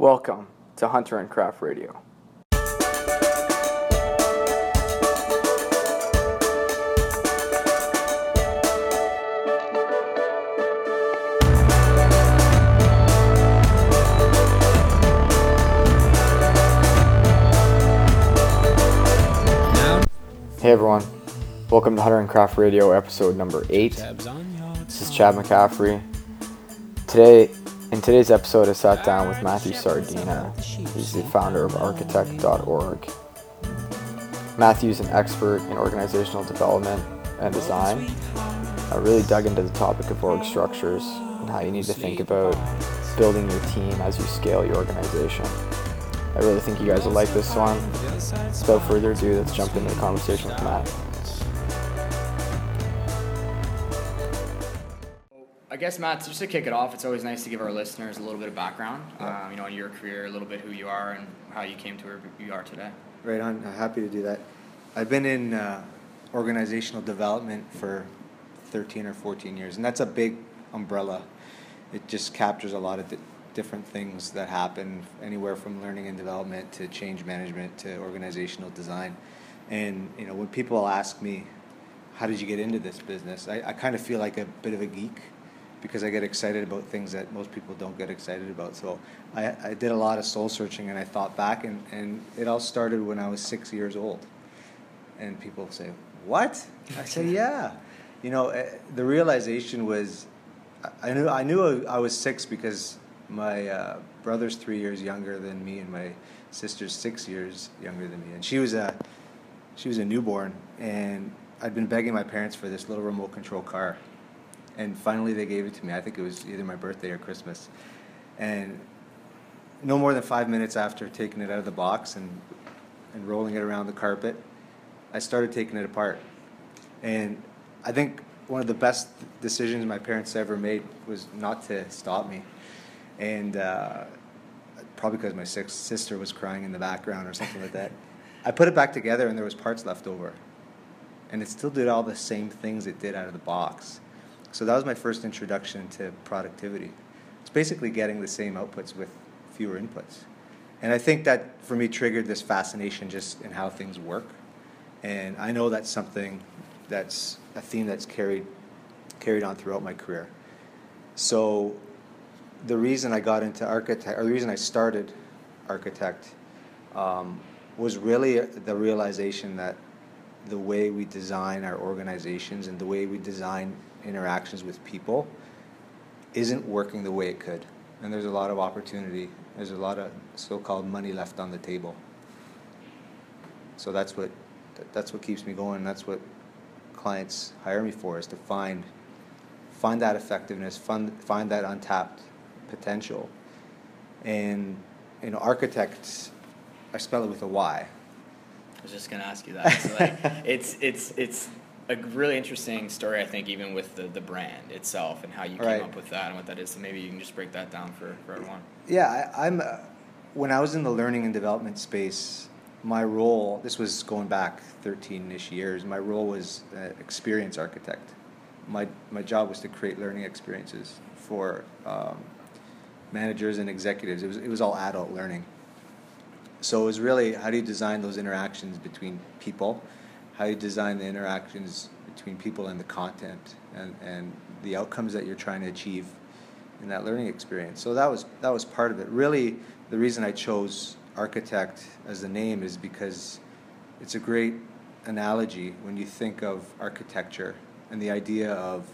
Welcome to Hunter and Craft Radio. Hey everyone, welcome to Hunter and Craft Radio episode number 8. This is Chad McCaffrey. Today, in today's episode, I sat down with Matthew Sardina. He's the founder of Archytect.org. Matthew's an expert in organizational development and design. I really dug into the topic of org structures and how you need to think about building your team as you scale your organization. I really think you guys will like this one. Without further ado, let's jump into the conversation with Matt. Guess Matt, just to kick it off, it's always nice to give our listeners a little bit of background, um, you know, on your career, a little bit who you are and how you came to where you are today. Right on. I'm happy to do that. I've been in uh, organizational development for 13 or 14 years, and that's a big umbrella. It just captures a lot of di- different things that happen, anywhere from learning and development to change management to organizational design. And you know, when people ask me, "How did you get into this business?" I, I kind of feel like a bit of a geek because I get excited about things that most people don't get excited about. So I, I did a lot of soul searching and I thought back, and, and it all started when I was six years old. And people say, What? I said, Yeah. You know, eh, the realization was I- I knew, I knew I was six because my uh, brother's three years younger than me, and my sister's six years younger than me. And she was a, she was a newborn, and I'd been begging my parents for this little remote control car and finally they gave it to me. I think it was either my birthday or Christmas. And no more than five minutes after taking it out of the box and, and rolling it around the carpet, I started taking it apart. And I think one of the best decisions my parents ever made was not to stop me. And uh, probably because my sister was crying in the background or something like that. I put it back together and there was parts left over. And it still did all the same things it did out of the box. So that was my first introduction to productivity. It's basically getting the same outputs with fewer inputs. And I think that for me triggered this fascination just in how things work. And I know that's something that's a theme that's carried carried on throughout my career. So the reason I got into Archytect, or the reason I started Archytect, um, was really the realization that the way we design our organizations and the way we design interactions with people isn't working the way it could. And there's a lot of opportunity. There's a lot of so-called money left on the table. So that's what that's what keeps me going. That's what clients hire me for is to find find that effectiveness, find find that untapped potential. And you know, architects I spell it with a Y. I was just gonna ask you that. So like, it's it's it's a really interesting story, I think, even with the, the brand itself and how you came Right. up with that and what that is. So maybe you can just break that down for, for everyone. Yeah, I, I'm. Uh, when I was in the learning and development space, my role. This was going back 13ish years. My role was uh, experience architect. My my job was to create learning experiences for um, managers and executives. It was it was all adult learning. So it was really how do you design those interactions between people, how you design the interactions between people and the content and, and the outcomes that you're trying to achieve in that learning experience. So that was that was part of it. Really, the reason I chose Archytect as the name is because it's a great analogy when you think of architecture and the idea of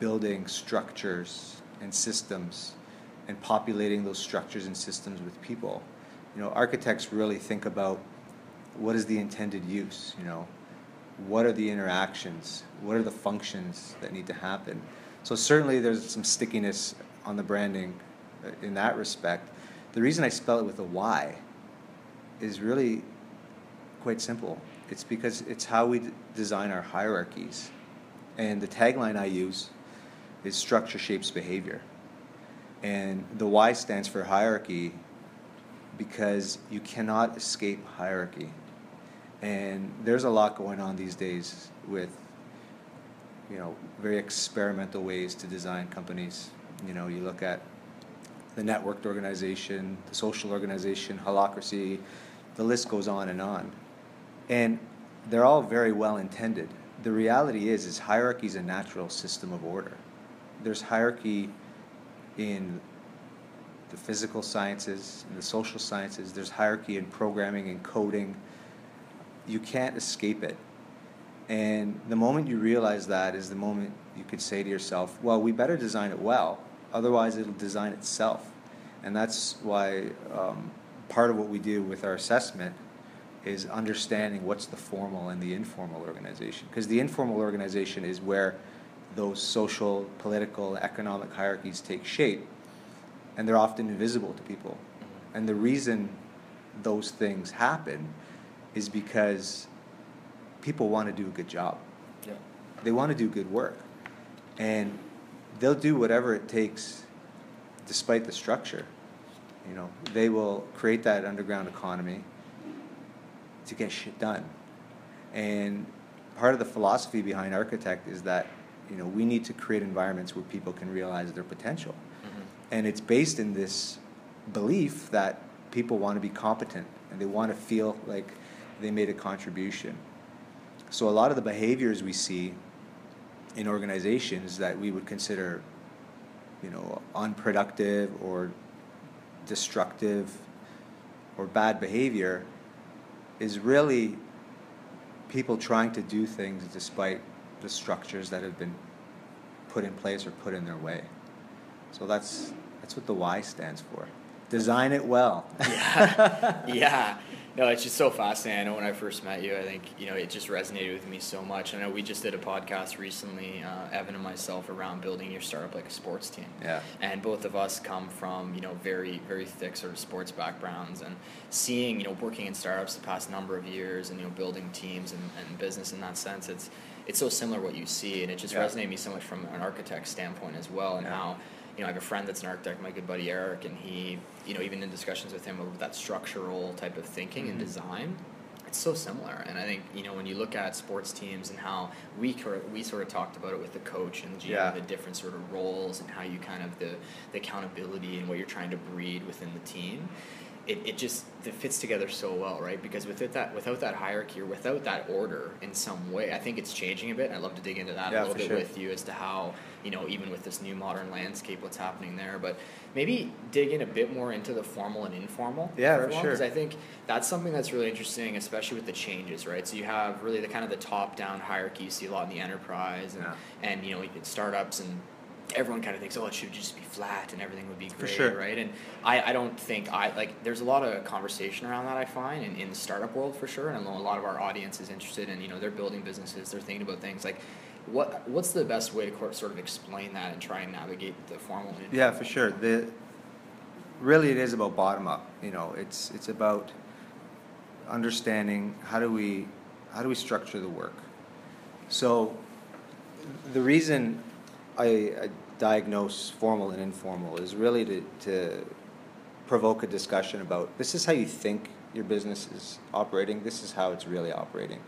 building structures and systems and populating those structures and systems with people. You know, architects really think about what is the intended use, you know, what are the interactions, what are the functions that need to happen. So certainly there's some stickiness on the branding uh, in that respect. The reason I spell it with a Y is really quite simple. It's because it's how we d- design our hierarchies. And the tagline I use is structure shapes behavior. And the Y stands for hierarchy because you cannot escape hierarchy. And there's a lot going on these days with, you know, very experimental ways to design companies. You know, you look at the networked organization, the social organization, holacracy, the list goes on and on. And they're all very well intended. The reality is, is hierarchy is a natural system of order. There's hierarchy in the physical sciences, in the social sciences. There's hierarchy in programming and coding. You can't escape it. And the moment you realize that is the moment you could say to yourself, well, we better design it well, otherwise it'll design itself. And that's why um, part of what we do with our assessment is understanding what's the formal and the informal organization. Because the informal organization is where those social, political, economic hierarchies take shape, and they're often invisible to people. And the reason those things happen is because people want to do a good job. Yeah. They want to do good work. And they'll do whatever it takes despite the structure. You know, they will create that underground economy to get shit done. And part of the philosophy behind Archytect is that, you know, we need to create environments where people can realize their potential. Mm-hmm. And it's based in this belief that people want to be competent and they want to feel like they made a contribution. So a lot of the behaviors we see in organizations that we would consider, you know, unproductive or destructive or bad behavior is really people trying to do things despite the structures that have been put in place or put in their way. So that's that's what the Y stands for. Design it well. yeah, yeah. No, it's just so fascinating. I know when I first met you, I think you know it just resonated with me so much. I know we just did a podcast recently, uh, Evan and myself, around building your startup like a sports team. Yeah. And both of us come from you know very very thick sort of sports backgrounds, and seeing you know working in startups the past number of years, and you know building teams and, and business in that sense, it's it's so similar what you see, and it just Yeah. resonated me so much from an architect standpoint as well, and Yeah. how you know, I have a friend that's an architect, my good buddy Eric, and he, you know, even in discussions with him of that structural type of thinking and Mhm. design, it's so similar. And I think, you know, when you look at sports teams and how we we sort of talked about it with the coach and the GM, Yeah. the different sort of roles and how you kind of the, the accountability and what you're trying to breed within the team. It, it just it fits together so well, right? Because without that without that hierarchy or without that order in some way, I think it's changing a bit. And I'd love to dig into that Yeah, a little bit sure. with you as to how you know even with this new modern landscape, what's happening there. But maybe dig in a bit more into the formal and informal. Yeah, for sure. 'cause I think that's something that's really interesting, especially with the changes, right? So you have really the kind of the top down hierarchy you see a lot in the enterprise and Yeah. and you know startups and everyone kind of thinks oh it should just be flat and everything would be great sure. right and I, I don't think i like there's a lot of conversation around that i find in, in the startup world for sure and a lot of our audience is interested in you know they're building businesses they're thinking about things like what what's the best way to sort of explain that and try and navigate the formal Yeah, for sure. The really it is about bottom up. You know, it's it's about understanding how do we how do we structure the work. So the reason I, I diagnose formal and informal is really to, to provoke a discussion about this is how you think your business is operating, this is how it's really operating.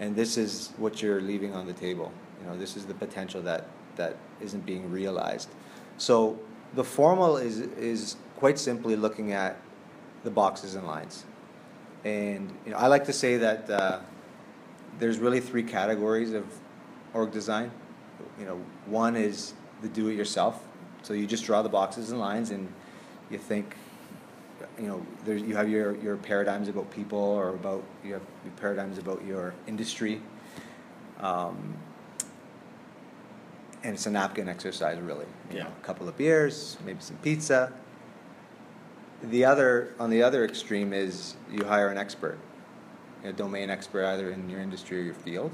And this is what you're leaving on the table. You know, this is the potential that, that isn't being realized. So the formal is, is quite simply looking at the boxes and lines. And you know, I like to say that uh, there's really three categories of org design. You know, one is the do-it-yourself. So you just draw the boxes and lines, and you think, you know, there you have your your paradigms about people, or about you have your paradigms about your industry. Um, and it's a napkin exercise, really. You Yeah. know, a couple of beers, maybe some pizza. The other, on the other extreme, is you hire an expert, a domain expert, either in your industry or your field,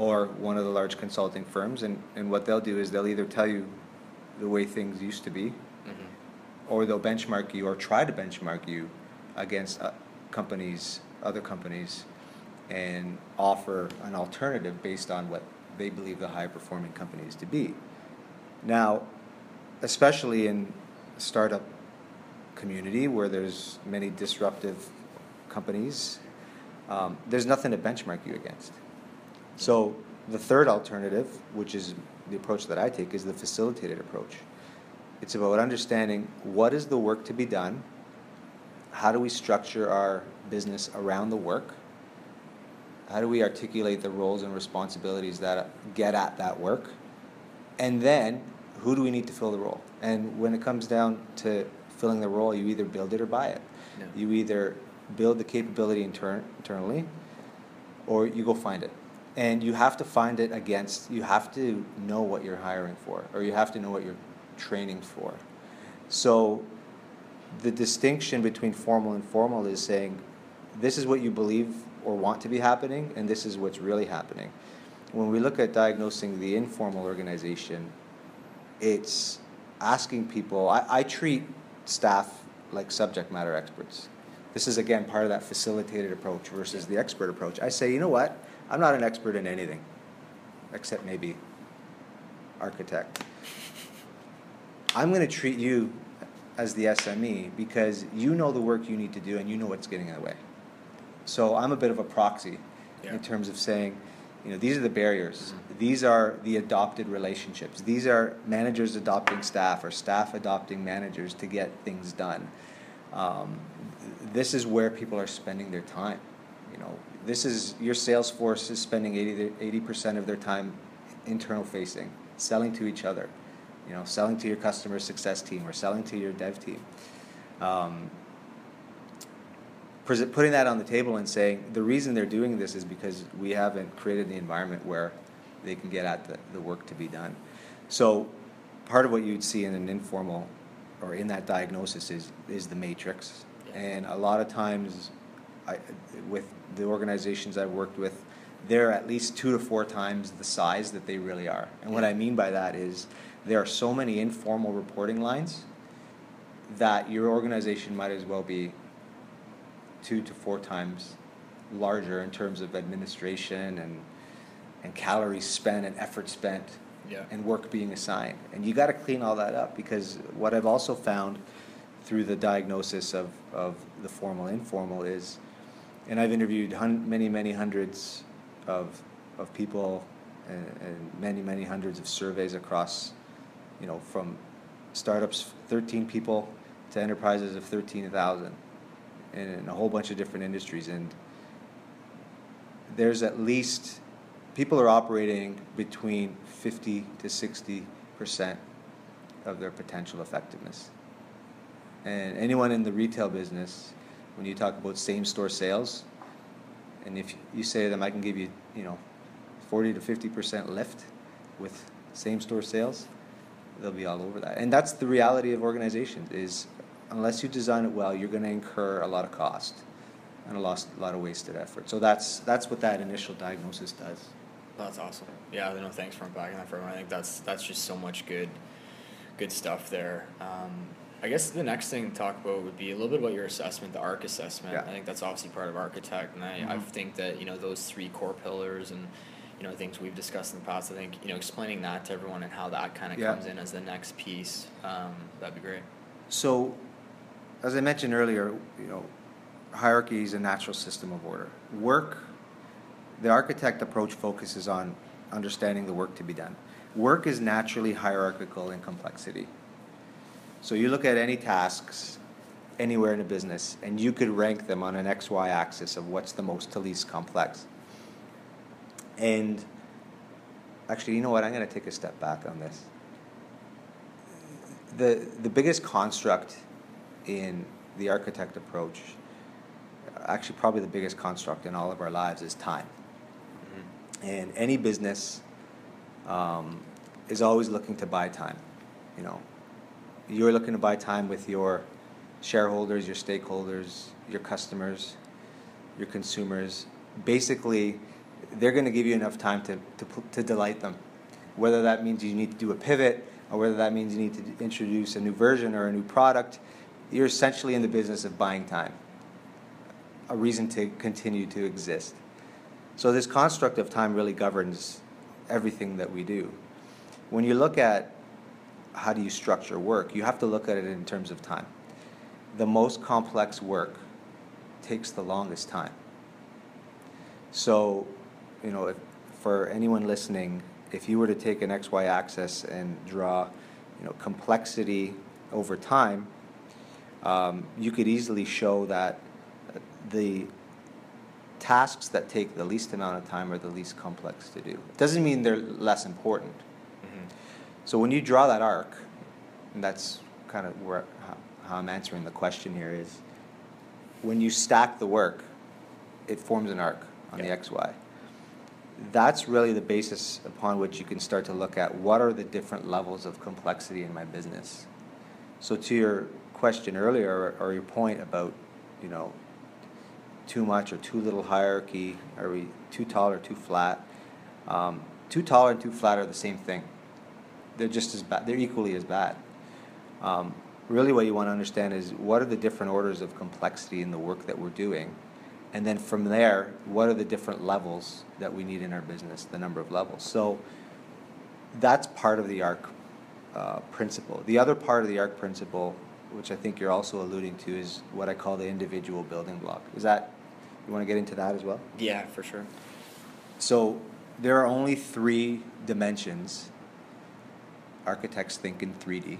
or one of the large consulting firms, and, and what they'll do is they'll either tell you the way things used to be, Mhm. or they'll benchmark you or try to benchmark you against uh, companies, other companies, and offer an alternative based on what they believe the high performing company is to be. Now, especially in startup community where there's many disruptive companies, um, there's nothing to benchmark you against. So the third alternative, which is the approach that I take, is the facilitated approach. It's about understanding what is the work to be done, how do we structure our business around the work, how do we articulate the roles and responsibilities that get at that work, and then who do we need to fill the role? And when it comes down to filling the role, you either build it or buy it. You either build the capability intern- internally or you go find it. And you have to find it against, you have to know what you're hiring for, or you have to know what you're training for. So the distinction between formal and formal is saying this is what you believe or want to be happening, and this is what's really happening. When we look at diagnosing the informal organization, it's asking people, I, I treat staff like subject matter experts. This is again part of that facilitated approach versus the expert approach. I say, you know what? I'm not an expert in anything, except maybe Archytect. I'm going to treat you as the SME because you know the work you need to do and you know what's getting in the way. So I'm a bit of a proxy Yeah. in terms of saying, you know, these are the barriers. Mhm. These are the adopted relationships. These are managers adopting staff or staff adopting managers to get things done. Um, th- this is where people are spending their time. You know, this is your sales force is spending 80 percent of their time internal facing, selling to each other. You know, selling to your customer success team or selling to your dev team. Um, putting that on the table and saying the reason they're doing this is because we haven't created the environment where they can get at the, the work to be done. So part of what you'd see in an informal or in that diagnosis is is the matrix. And a lot of times I, with the organizations I've worked with, they're at least two to four times the size that they really are. And what I mean by that is there are so many informal reporting lines that your organization might as well be two to four times larger in terms of administration and and calories spent and effort spent Yeah. and work being assigned. And you got to clean all that up because what I've also found through the diagnosis of, of the formal informal is, and I've interviewed hun- many, many hundreds of, of people and, and many, many hundreds of surveys across, you know, from startups, 13 people, to enterprises of 13,000 in a whole bunch of different industries. And there's at least people are operating between 50 to 60 percent of their potential effectiveness. And anyone in the retail business, when you talk about same store sales, and if you say to them, I can give you, you know, 40 to 50 percent lift with same store sales, they'll be all over that. And that's the reality of organizations is unless you design it well, you're going to incur a lot of cost and a lot, a lot of wasted effort. So that's that's what that initial diagnosis does. That's awesome. Yeah, no, thanks for unpacking that for everyone. I think that's that's just so much good, good stuff there. Um, I guess the next thing to talk about would be a little bit about your assessment, the ARC assessment. Yeah. I think that's obviously part of Archytect, and I, I Mhm. think that you know those three core pillars and you know things we've discussed in the past. I think you know explaining that to everyone and how that kind of Yeah. comes in as the next piece. Um, that'd be great. So, as I mentioned earlier, you know, hierarchy is a natural system of order. Work, the Archytect approach focuses on understanding the work to be done. Work is naturally hierarchical in complexity. So you look at any tasks anywhere in a business, and you could rank them on an XY axis of what's the most to least complex. And actually, you know what? I'm going to take a step back on this. The, the biggest construct in the Archytect approach, actually, probably the biggest construct in all of our lives, is time. And any business um, is always looking to buy time. You know, you're looking to buy time with your shareholders, your stakeholders, your customers, your consumers. Basically, they're going to give you enough time to, to, to delight them. Whether that means you need to do a pivot or whether that means you need to introduce a new version or a new product, you're essentially in the business of buying time, a reason to continue to exist. So, this construct of time really governs everything that we do. When you look at how do you structure work, you have to look at it in terms of time. The most complex work takes the longest time. So, you know, if, for anyone listening, if you were to take an XY axis and draw you know, complexity over time, um, you could easily show that the tasks that take the least amount of time are the least complex to do. It doesn't mean they're less important. So when you draw that arc, and that's kind of where how, how I'm answering the question here is, when you stack the work, it forms an arc on Yeah. the XY. That's really the basis upon which you can start to look at what are the different levels of complexity in my business. So to your question earlier, or, or your point about, you know, too much or too little hierarchy, are we too tall or too flat? Um, too tall and too flat are the same thing. They're just as bad. They're equally as bad. Um, really, what you want to understand is what are the different orders of complexity in the work that we're doing, and then from there, what are the different levels that we need in our business? The number of levels. So that's part of the ARC uh, principle. The other part of the ARC principle, which I think you're also alluding to, is what I call the individual building block. Is that you want to get into that as well? Yeah, for sure. So there are only three dimensions. Architects think in 3D,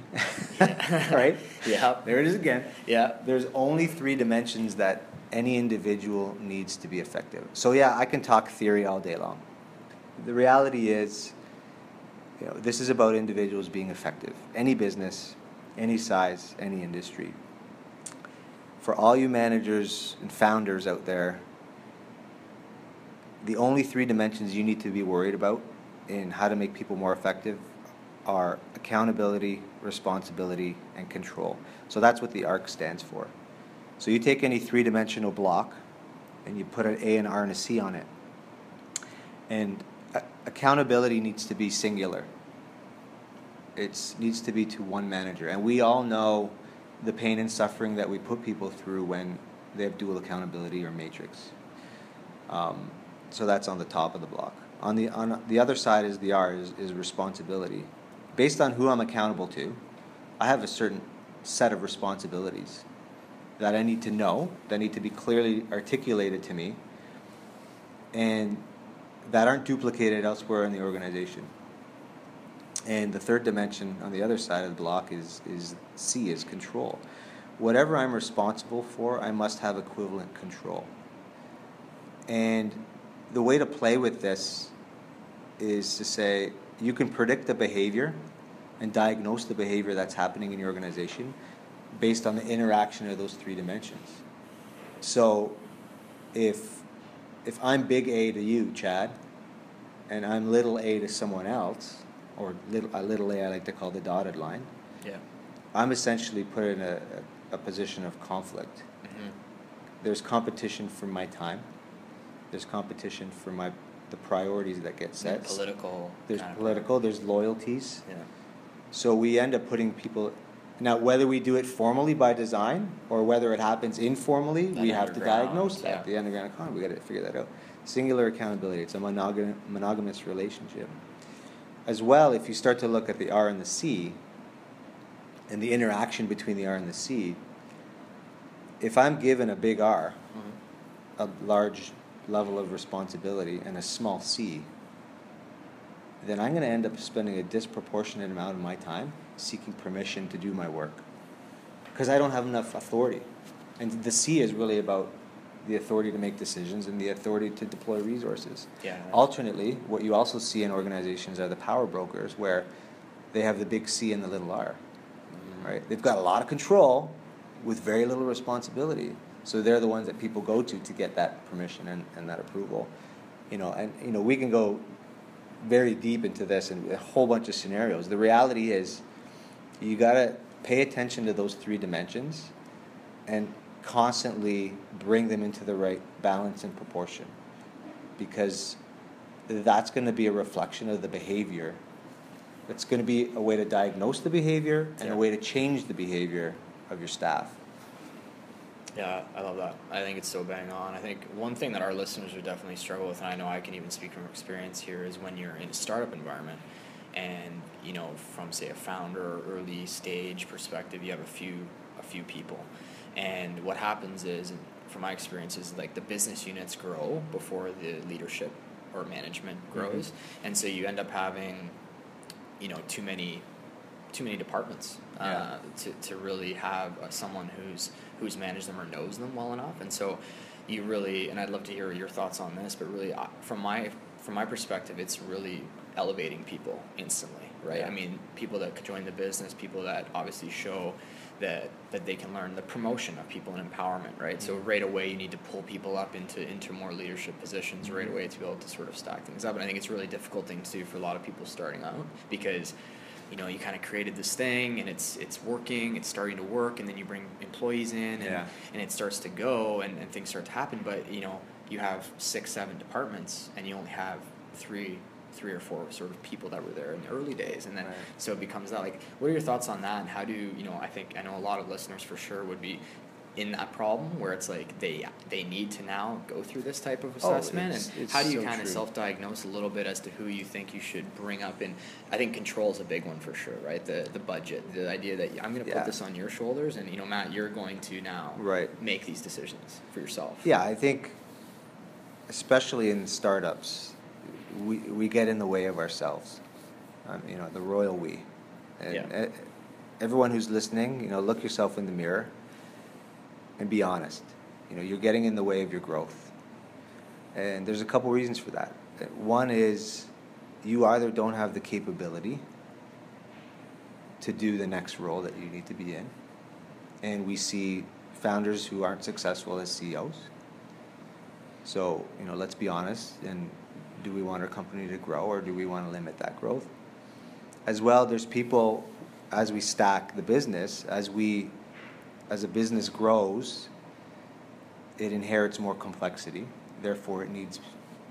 right? Yeah. There it is again. Yeah. There's only three dimensions that any individual needs to be effective. So yeah, I can talk theory all day long. The reality is, you know, this is about individuals being effective. Any business, any size, any industry. For all you managers and founders out there, the only three dimensions you need to be worried about in how to make people more effective are accountability, responsibility, and control. So that's what the ARC stands for. So you take any three dimensional block and you put an A, an R, and a C on it. And a- accountability needs to be singular. It needs to be to one manager. And we all know the pain and suffering that we put people through when they have dual accountability or matrix. Um, so that's on the top of the block. On the on the other side is the R is, is responsibility. Based on who I'm accountable to, I have a certain set of responsibilities that I need to know, that need to be clearly articulated to me, and that aren't duplicated elsewhere in the organization. And the third dimension on the other side of the block is, is C, is control. Whatever I'm responsible for, I must have equivalent control. And the way to play with this is to say you can predict the behavior and diagnose the behavior that's happening in your organization based on the interaction of those three dimensions. So if if I'm big A to you, Chad, and I'm little a to someone else, or little, a little a I like to call the dotted line, Yeah. I'm essentially put in a, a, a position of conflict. Mm-hmm. There's competition for my time. There's competition for my the priorities that get set. Political. There's kind of- political. There's loyalties. Yeah. So we end up putting people. Now, whether we do it formally by design or whether it happens informally, That we have to diagnose that. yeah. The underground economy, we got to figure that out. Singular accountability. It's a monogam- monogamous relationship. As well, if you start to look at the R and the C, and the interaction between the R and the C, if I'm given a big R, Mhm. a large level of responsibility, and a small C, then I'm going to end up spending a disproportionate amount of my time seeking permission to do my work because I don't have enough authority. And the C is really about the authority to make decisions and the authority to deploy resources. Yeah. Alternately, what you also see in organizations are the power brokers where they have the big C and the little R Mhm. right? They've got a lot of control with very little responsibility. So they're the ones that people go to to get that permission and, and that approval. You know, and you know, we can go very deep into this and a whole bunch of scenarios. The reality is you gotta pay attention to those three dimensions and constantly bring them into the right balance and proportion. Because that's gonna be a reflection of the behavior it's going to be a way to diagnose the behavior and Yeah. a way to change the behavior of your staff. Yeah, I love that. I think it's so bang on. I think one thing that our listeners would definitely struggle with, and I know I can even speak from experience here, is when you're in a startup environment, and you know, from say a founder or early stage perspective, you have a few a few people, and what happens is, from my experience, is like the business units grow before the leadership or management mm-hmm. grows, and so you end up having, you know, too many too many departments uh, Yeah. to, to really have uh, someone who's who's managed them or knows them well enough. And so you really, and I'd love to hear your thoughts on this, but really uh, from my from my perspective, it's really elevating people instantly, right? Yeah. I mean, people that could join the business, people that obviously show that that they can learn the promotion of people and empowerment, right? So Mm-hmm. right away you need to pull people up into into more leadership positions right Mhm. away to be able to sort of stack things up. And I think it's a really difficult thing to do for a lot of people starting out because you know you kind of created this thing and it's it's working, it's starting to work, and then you bring employees in and Yeah. and it starts to go and, and things start to happen. But you know you have six seven departments and you only have three three or four sort of people that were there in the early days and then Right. so it becomes that like what are your thoughts on that and how do you know i think i know a lot of listeners for sure would be in that problem where it's like they they need to now go through this type of Oh, assessment it's- and it's how do you so kind of self-diagnose a little bit as to who you think you should bring up and i think control is a big one for sure right the the budget the idea that i'm going to Yeah. put this on your shoulders and you know matt you're going to now Right. make these decisions for yourself Yeah, I think, especially in startups, we, we get in the way of ourselves. Um, you know, the royal we. And Yeah. everyone who's listening, you know, look yourself in the mirror and be honest. You know, you're getting in the way of your growth. And there's a couple reasons for that. One is you either don't have the capability to do the next role that you need to be in. And we see founders who aren't successful as CEOs. So, you know, let's be honest and do we want our company to grow or do we want to limit that growth? As well, there's people as we stack the business, as we as a business grows, it inherits more complexity. Therefore, it needs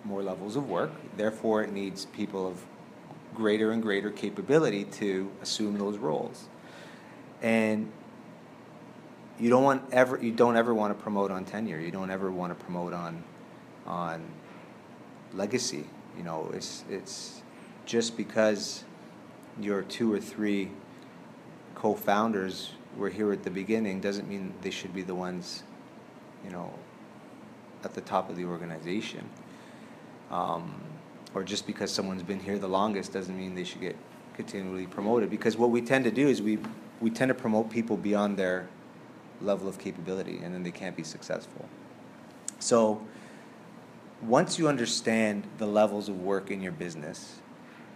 more levels of work. Therefore, it needs people of greater and greater capability to assume those roles. And you don't want ever you don't ever want to promote on tenure. You don't ever want to promote on on legacy. You know, it's it's just because your two or three co-founders were here at the beginning doesn't mean they should be the ones, you know, at the top of the organization. Um, or just because someone's been here the longest doesn't mean they should get continually promoted. Because what we tend to do is we we tend to promote people beyond their level of capability, and then they can't be successful. So once you understand the levels of work in your business,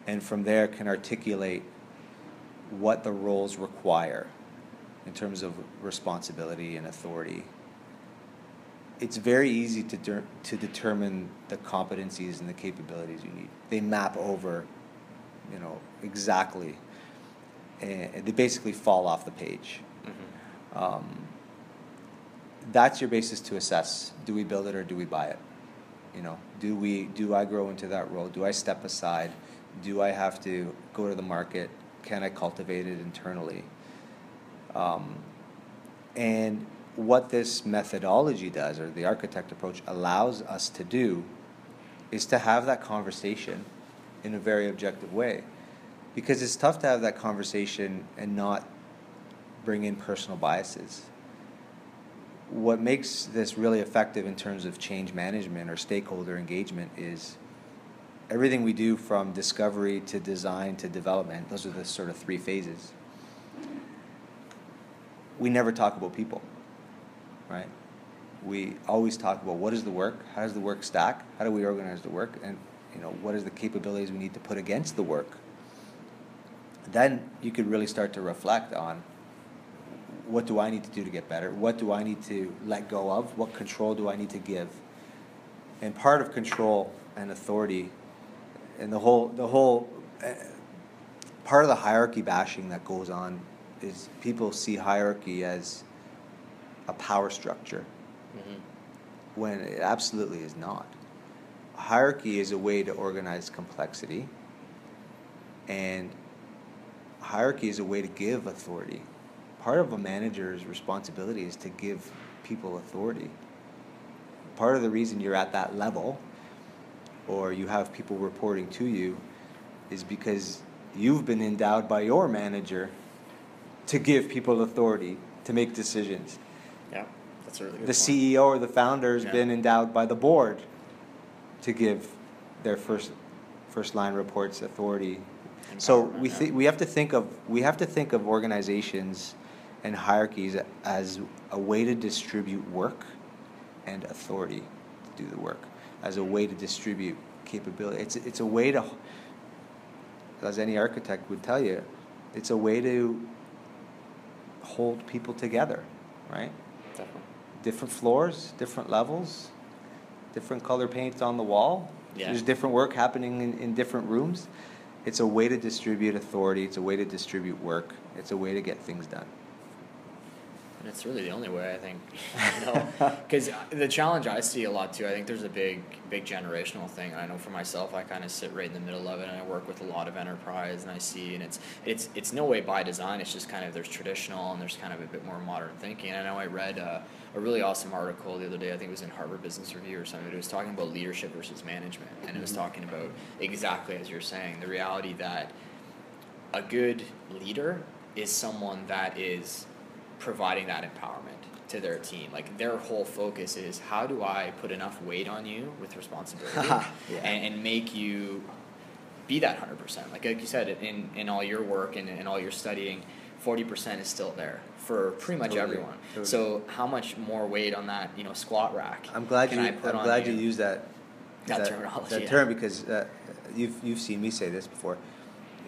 and from there can articulate what the roles require in terms of responsibility and authority, it's very easy to, der- to determine the competencies and the capabilities you need. They map over, you know, exactly, and they basically fall off the page. Mhm. Um, that's your basis to assess: do we build it or do we buy it? You know, do we do I grow into that role? Do I step aside? Do I have to go to the market? Can I cultivate it internally? Um, and what this methodology does, or the Archytect approach allows us to do, is to have that conversation in a very objective way. Because it's tough to have that conversation and not bring in personal biases. What makes this really effective in terms of change management or stakeholder engagement is everything we do from discovery to design to development, those are the sort of three phases. We never talk about people, right? We always talk about what is the work, how does the work stack, how do we organize the work, and you know what is the capabilities we need to put against the work. Then you could really start to reflect on what do I need to do to get better? What do I need to let go of? What control do I need to give? And part of control and authority, and the whole the whole uh, part of the hierarchy bashing that goes on is people see hierarchy as a power structure Mhm. when it absolutely is not. Hierarchy is a way to organize complexity, and hierarchy is a way to give authority. Part of a manager's responsibility is to give people authority. Part of the reason you're at that level, or you have people reporting to you, is because you've been endowed by your manager to give people authority to make decisions yeah that's really good the point. CEO or the founder has Yeah. been endowed by the board to give their first first line reports authority So we yeah. we have to think of we have to think of organizations and hierarchies as a way to distribute work and authority to do the work, as a way to distribute capability. It's it's a way to, as any architect would tell you, it's a way to hold people together, right? Definitely. different floors, different levels, different color paints on the wall. Yeah. There's different work happening in, in different rooms. It's a way to distribute authority, it's a way to distribute work, it's a way to get things done. And it's really the only way I think, you know, because the challenge I see a lot too. I think there's a big, big generational thing. And I know for myself, I kind of sit right in the middle of it, and I work with a lot of enterprise, and I see, and it's, it's, it's no way by design. It's just kind of there's traditional, and there's kind of a bit more modern thinking. And I know I read uh, a really awesome article the other day. I think it was in Harvard Business Review or something. It was talking about leadership versus management, and it was talking about exactly as you're saying the reality that a good leader is someone that is providing that empowerment to their team. Like their whole focus is how do I put enough weight on you with responsibility Yeah. and, and make you be that hundred percent. Like like you said, in, in all your work and in all your studying, forty percent is still there for pretty much Totally, everyone. totally. So how much more weight on that, you know, squat rack? I'm glad can you I put I'm on glad you? you used that That terminology, that yeah. term because uh, you've you've seen me say this before.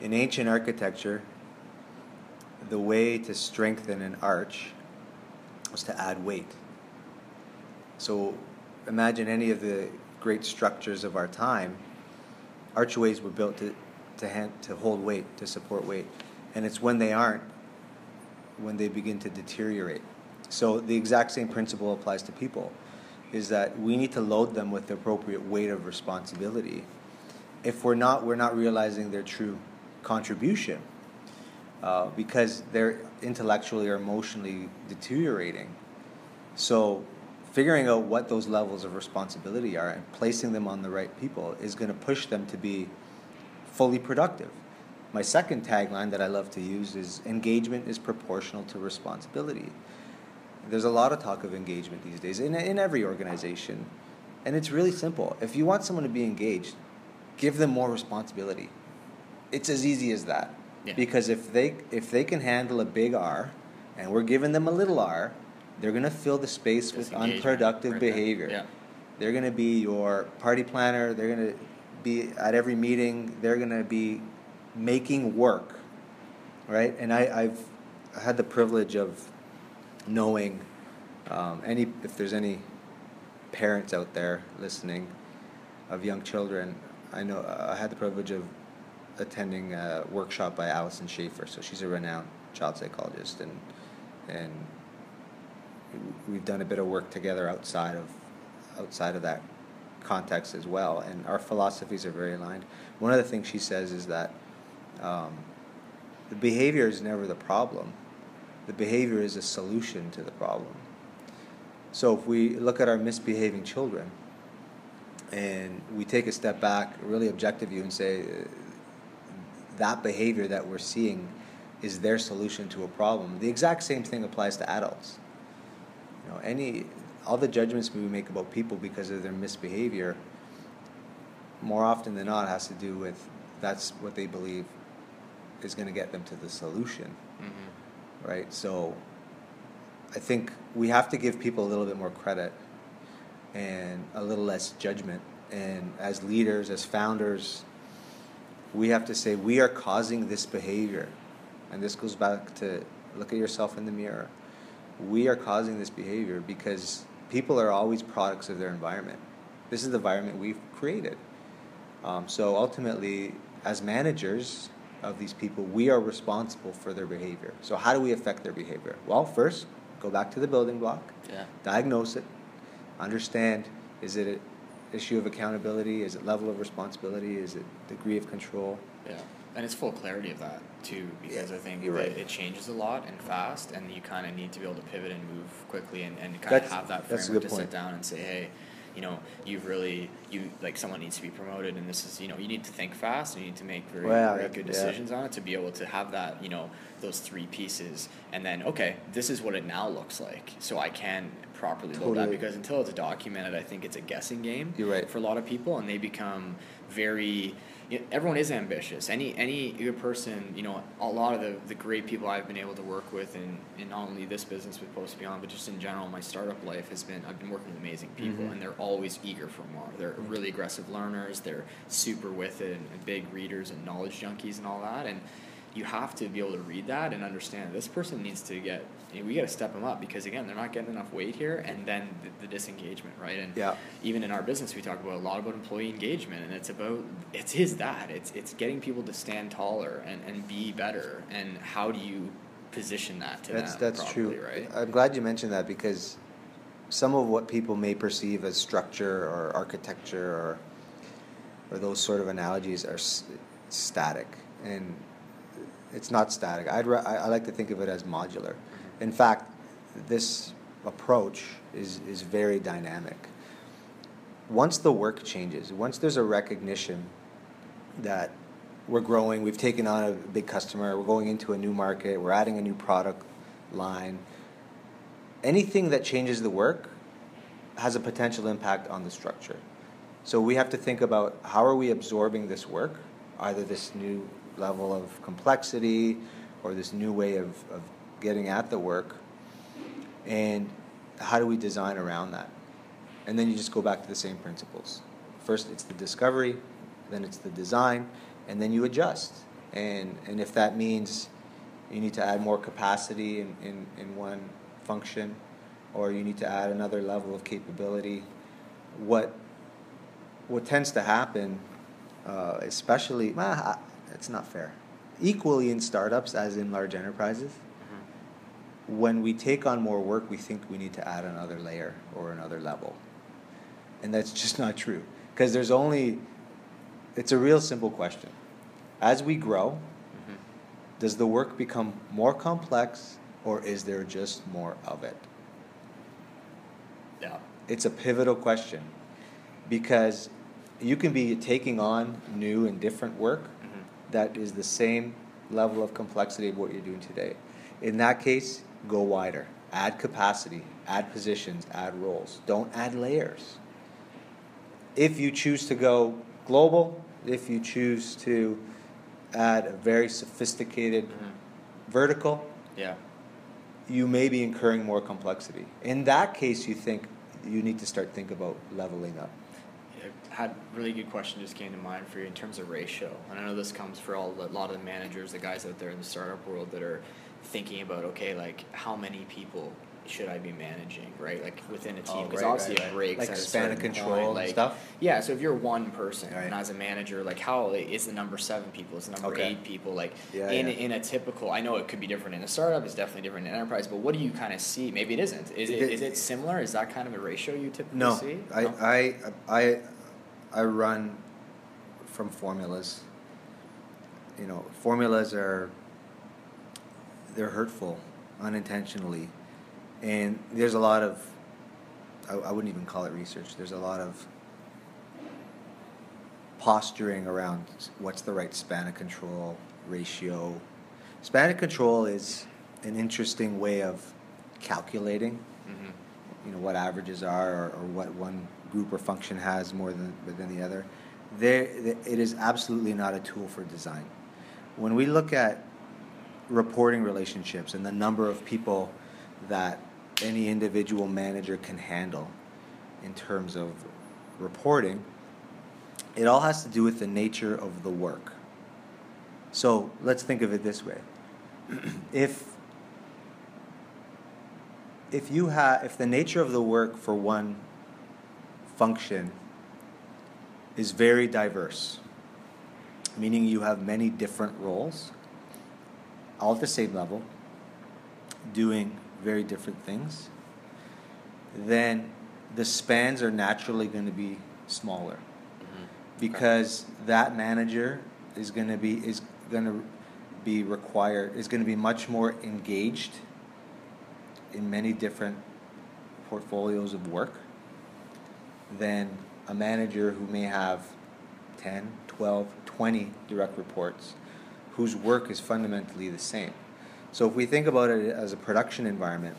In ancient architecture, the way to strengthen an arch was to add weight. So imagine any of the great structures of our time, archways were built to, to, hand, to hold weight, to support weight. And it's when they aren't, when they begin to deteriorate. So the exact same principle applies to people, is that we need to load them with the appropriate weight of responsibility. If we're not, we're not realizing their true contribution uh, because they're intellectually or emotionally deteriorating. So, figuring out what those levels of responsibility are and placing them on the right people is going to push them to be fully productive. My second tagline that I love to use is engagement is proportional to responsibility. There's a lot of talk of engagement these days in, in every organization. And it's really simple. If you want someone to be engaged, give them more responsibility. It's as easy as that. Yeah. Because if they if they can handle a big R and we're giving them a little R, they're going to fill the space with unproductive right behavior. Yeah. They're going to be your party planner, they're going to be at every meeting, they're going to be making work. Right? And I, I've had the privilege of knowing um, any if there's any parents out there listening of young children, I know uh, I had the privilege of attending a workshop by Alyson Schafer. So she's a renowned child psychologist, and and we've done a bit of work together outside of outside of that context as well. And our philosophies are very aligned. One of the things she says is that um, the behavior is never the problem. The behavior is a solution to the problem. So if we look at our misbehaving children and we take a step back, really objective view, and say that behavior that we're seeing is their solution to a problem. The exact same thing applies to adults. You know, any all the judgments we make about people because of their misbehavior, more often than not, has to do with that's what they believe is going to get them to the solution Mm-hmm. right? So I think we have to give people a little bit more credit and a little less judgment. And as leaders, as founders, we have to say we are causing this behavior. And this goes back to look at yourself in the mirror. We are causing this behavior because people are always products of their environment. This is the environment we've created. Um, so ultimately, as managers of these people, we are responsible for their behavior. So how do we affect their behavior? Well, first, go back to the building block, Yeah. diagnose it, understand is it issue of accountability, is it level of responsibility, is it degree of control? Yeah, and it's full clarity of that too, because I think right. it changes a lot and fast, and you kind of need to be able to pivot and move quickly, and, and kind of have that framework to sit down and say, hey, you know, you've really you like someone needs to be promoted, and this is you know you need to think fast, and you need to make very, very yeah, good yeah. decisions on it to be able to have that you know those three pieces, and then okay, this is what it now looks like, so I can properly build that because until it's documented, I think it's a guessing game. You're right. For a lot of people, and they become very. You know, everyone is ambitious. Any any good person, you know, a lot of the, the great people I've been able to work with in, in not only this business with PostBeyond, but just in general, my startup life has been I've been working with amazing people, Mhm. and they're always eager for more. They're really aggressive learners. They're super with it and, and big readers and knowledge junkies and all that. And you have to be able to read that and understand this person needs to get. We got to step them up because again, they're not getting enough weight here, and then the, the disengagement, right? And Yeah. even in our business, we talk about a lot about employee engagement, and it's about it's is that it's it's getting people to stand taller and, and be better, and how do you position that to That's them that's properly, true. right? I'm glad you mentioned that because some of what people may perceive as structure or architecture or or those sort of analogies are s- static, and it's not static. I'd I, I like to think of it as modular. In fact, this approach is is very dynamic. Once the work changes, once there's a recognition that we're growing, we've taken on a big customer, we're going into a new market, we're adding a new product line. Anything that changes the work has a potential impact on the structure. So we have to think about how are we absorbing this work, either this new level of complexity or this new way of, of getting at the work, and how do we design around that? And then you just go back to the same principles. First, it's the discovery, then it's the design, and then you adjust. And, and if that means you need to add more capacity in, in, in one function, or you need to add another level of capability, what, what tends to happen, uh, especially, well, it's not fair, equally in startups as in large enterprises, when we take on more work, we think we need to add another layer or another level. And that's just not true. Because there's only, it's a real simple question. As we grow, Mhm. does the work become more complex or is there just more of it? Yeah. It's a pivotal question because you can be taking on new and different work Mhm. that is the same level of complexity of what you're doing today. In that case, go wider. Add capacity, add positions, add roles. Don't add layers. If you choose to go global, if you choose to add a very sophisticated Mhm. vertical, Yeah. you may be incurring more complexity. In that case, you think you need to start think about leveling up. I had a really good question just came to mind for you in terms of ratio. And I know this comes for all a lot of the managers, the guys out there in the startup world that are thinking about okay, like how many people should I be managing, right? Like within a oh, team, Oh, because right, obviously right, it breaks Like at span of control point, and like, stuff? Yeah, so if you're one person Right. and as a manager, like how like, is the number seven people, is the number Okay. eight people, like Yeah, in yeah. in a typical. I know it could be different in a startup. It's definitely different in enterprise. But what do you kind of see? Maybe it isn't. Is it It- is it similar? Is that kind of a ratio you typically No, see? I, No? I, I, I run from formulas. You know, formulas are they're hurtful unintentionally, and there's a lot of I, I wouldn't even call it research. There's a lot of posturing around what's the right span of control ratio. Span of control is an interesting way of calculating Mhm. you know what averages are or, or what one group or function has more than than the other. There, it is absolutely not a tool for design. When we look at reporting relationships and the number of people that any individual manager can handle in terms of reporting, it all has to do with the nature of the work. So let's think of it this way: if if you have if the nature of the work for one function is very diverse meaning you have many different roles all at the same level doing very different things then the spans are naturally going to be smaller Mhm. because that manager is going to be is going to be required is going to be much more engaged in many different portfolios of work than a manager who may have 10 12 20 direct reports whose work is fundamentally the same so if we think about it as a production environment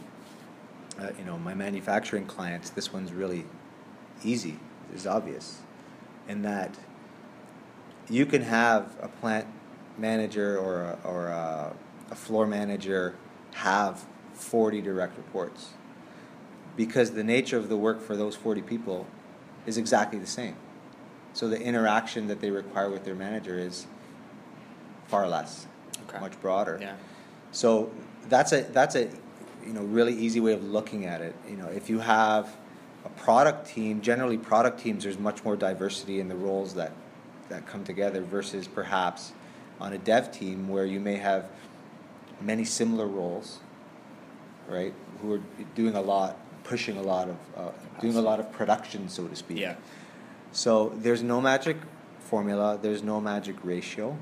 uh, you know, my manufacturing clients, this one's really easy, is obvious, in that you can have a plant manager or a, or a, a floor manager have 40 direct reports because the nature of the work for those 40 people is exactly the same. So the interaction that they require with their manager is far less, Okay. much broader. Yeah. So that's a that's a you know really easy way of looking at it. You know, if you have a product team, generally product teams, there's much more diversity in the roles that that come together versus perhaps on a dev team where you may have many similar roles, right? Who are doing a lot, pushing a lot of, uh, doing a lot of production, so to speak. Yeah. So there's no magic formula. There's no magic ratio.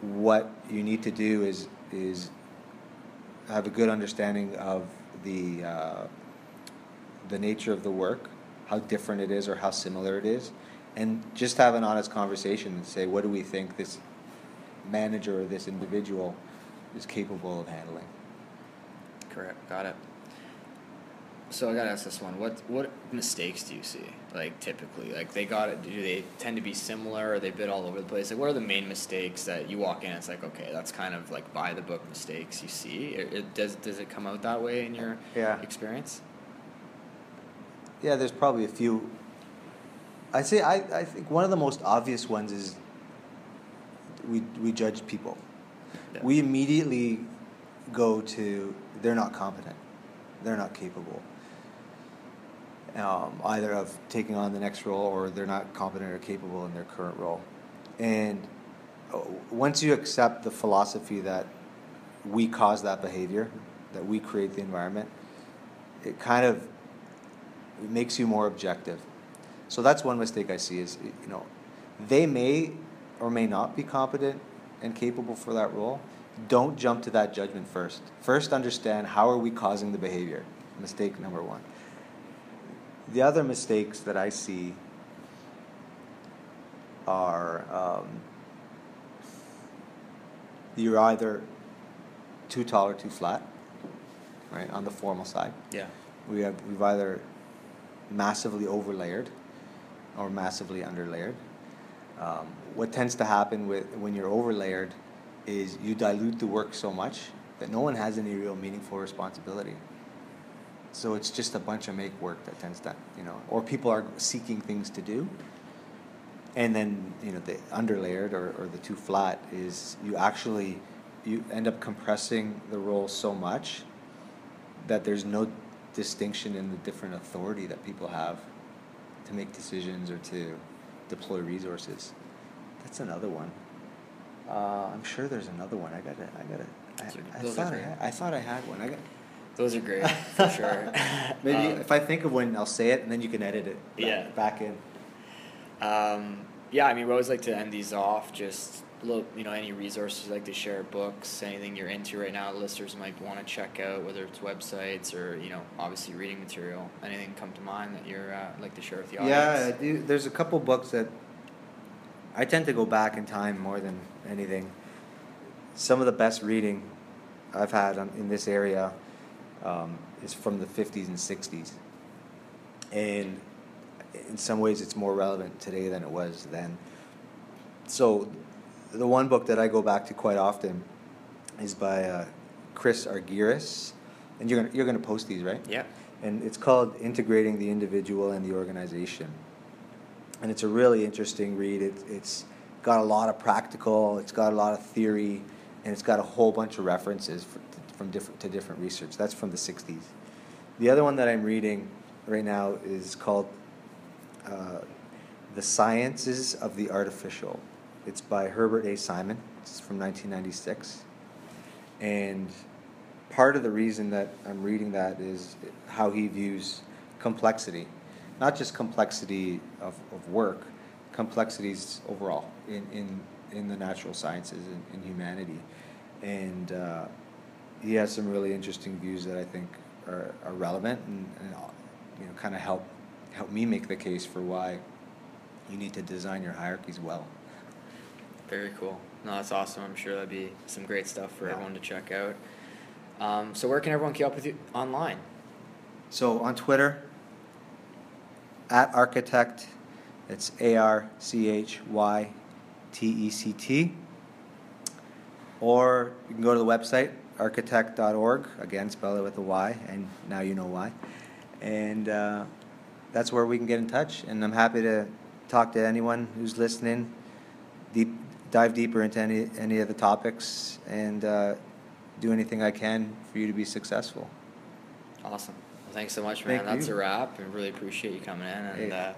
What you need to do is is have a good understanding of the uh, the nature of the work, how different it is or how similar it is, and just have an honest conversation and say, what do we think this manager or this individual is capable of handling? Correct. Got it. So I gotta ask this one: What what mistakes do you see? Like typically, like they got it. Do they tend to be similar? Or they bit all over the place? Like, what are the main mistakes that you walk in? and It's like okay, that's kind of like by the book mistakes you see. It, it, does does it come out that way in your Yeah. experience? Yeah, there's probably a few. I say I, I think one of the most obvious ones is we we judge people. Yeah. We immediately go to they're not competent, they're not capable. Um, either of taking on the next role or they're not competent or capable in their current role. And uh, once you accept the philosophy that we cause that behavior, that we create the environment, it kind of makes you more objective. So that's one mistake I see is you know they may or may not be competent and capable for that role. Don't jump to that judgment first. First understand how are we causing the behavior. Mistake number 1. The other mistakes that I see are um, you're either too tall or too flat, right, on the formal side. Yeah. We have we've either massively overlayered or massively underlayered. Um, what tends to happen with when you're overlayered is you dilute the work so much that no one has any real meaningful responsibility. So it's just a bunch of make work that tends to, you know, or people are seeking things to do. And then, you know, the underlayered or, or the too flat is you actually, you end up compressing the role so much that there's no distinction in the different authority that people have to make decisions or to deploy resources. That's another one. Uh, I'm sure there's another one. I got it. I got it. I, I thought I, had, I thought I had one. I got. Those are great for sure. Maybe Um, if I think of one, I'll say it, and then you can edit it. Back, Yeah. Back in. Um, yeah, I mean, we always like to end these off. Just look, you know, any resources like to share, books, anything you're into right now, listeners might want to check out, whether it's websites or you know, obviously reading material. Anything come to mind that you're uh, like to share with the Yeah, I audience? do. There's a couple books that I tend to go back in time more than anything. Some of the best reading I've had on, in this area um, is from the 50s and 60s. And in some ways, it's more relevant today than it was then. So, the one book that I go back to quite often is by uh, Chris Argyris. And you're gonna, you're gonna post these, right? Yeah. and it's called Integrating the Individual and the Organization. And it's a really interesting read. It, it's got a lot of practical, it's got a lot of theory, and it's got a whole bunch of references for, from different to different research. That's from the 60s. The other one that I'm reading right now is called uh, The Sciences of the Artificial. It's by Herbert A. Simon. It's from 1996. And part of the reason that I'm reading that is how he views complexity, not just complexity of, of work, complexities overall in, in, in the natural sciences and in humanity. And uh, he has some really interesting views that I think are, are relevant and, and you know, kind of help, help me make the case for why you need to design your hierarchies well. Very cool. No, that's awesome. I'm sure that'd be some great stuff for Yeah. everyone to check out. Um, so where can everyone keep up with you online? So on Twitter, at Archytect, it's A R C H Y T E C T. Or you can go to the website, Archytect.org, again, spell it with a Y, and now you know why. And uh, that's where we can get in touch. And I'm happy to talk to anyone who's listening, deep, dive deeper into any, any of the topics, and uh, do anything I can for you to be successful. Awesome. Well, thanks so much, man. Thank That's you. a wrap. And really appreciate you coming in, and Hey. uh,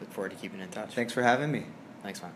look forward to keeping in touch. Thanks for having me. Thanks, man.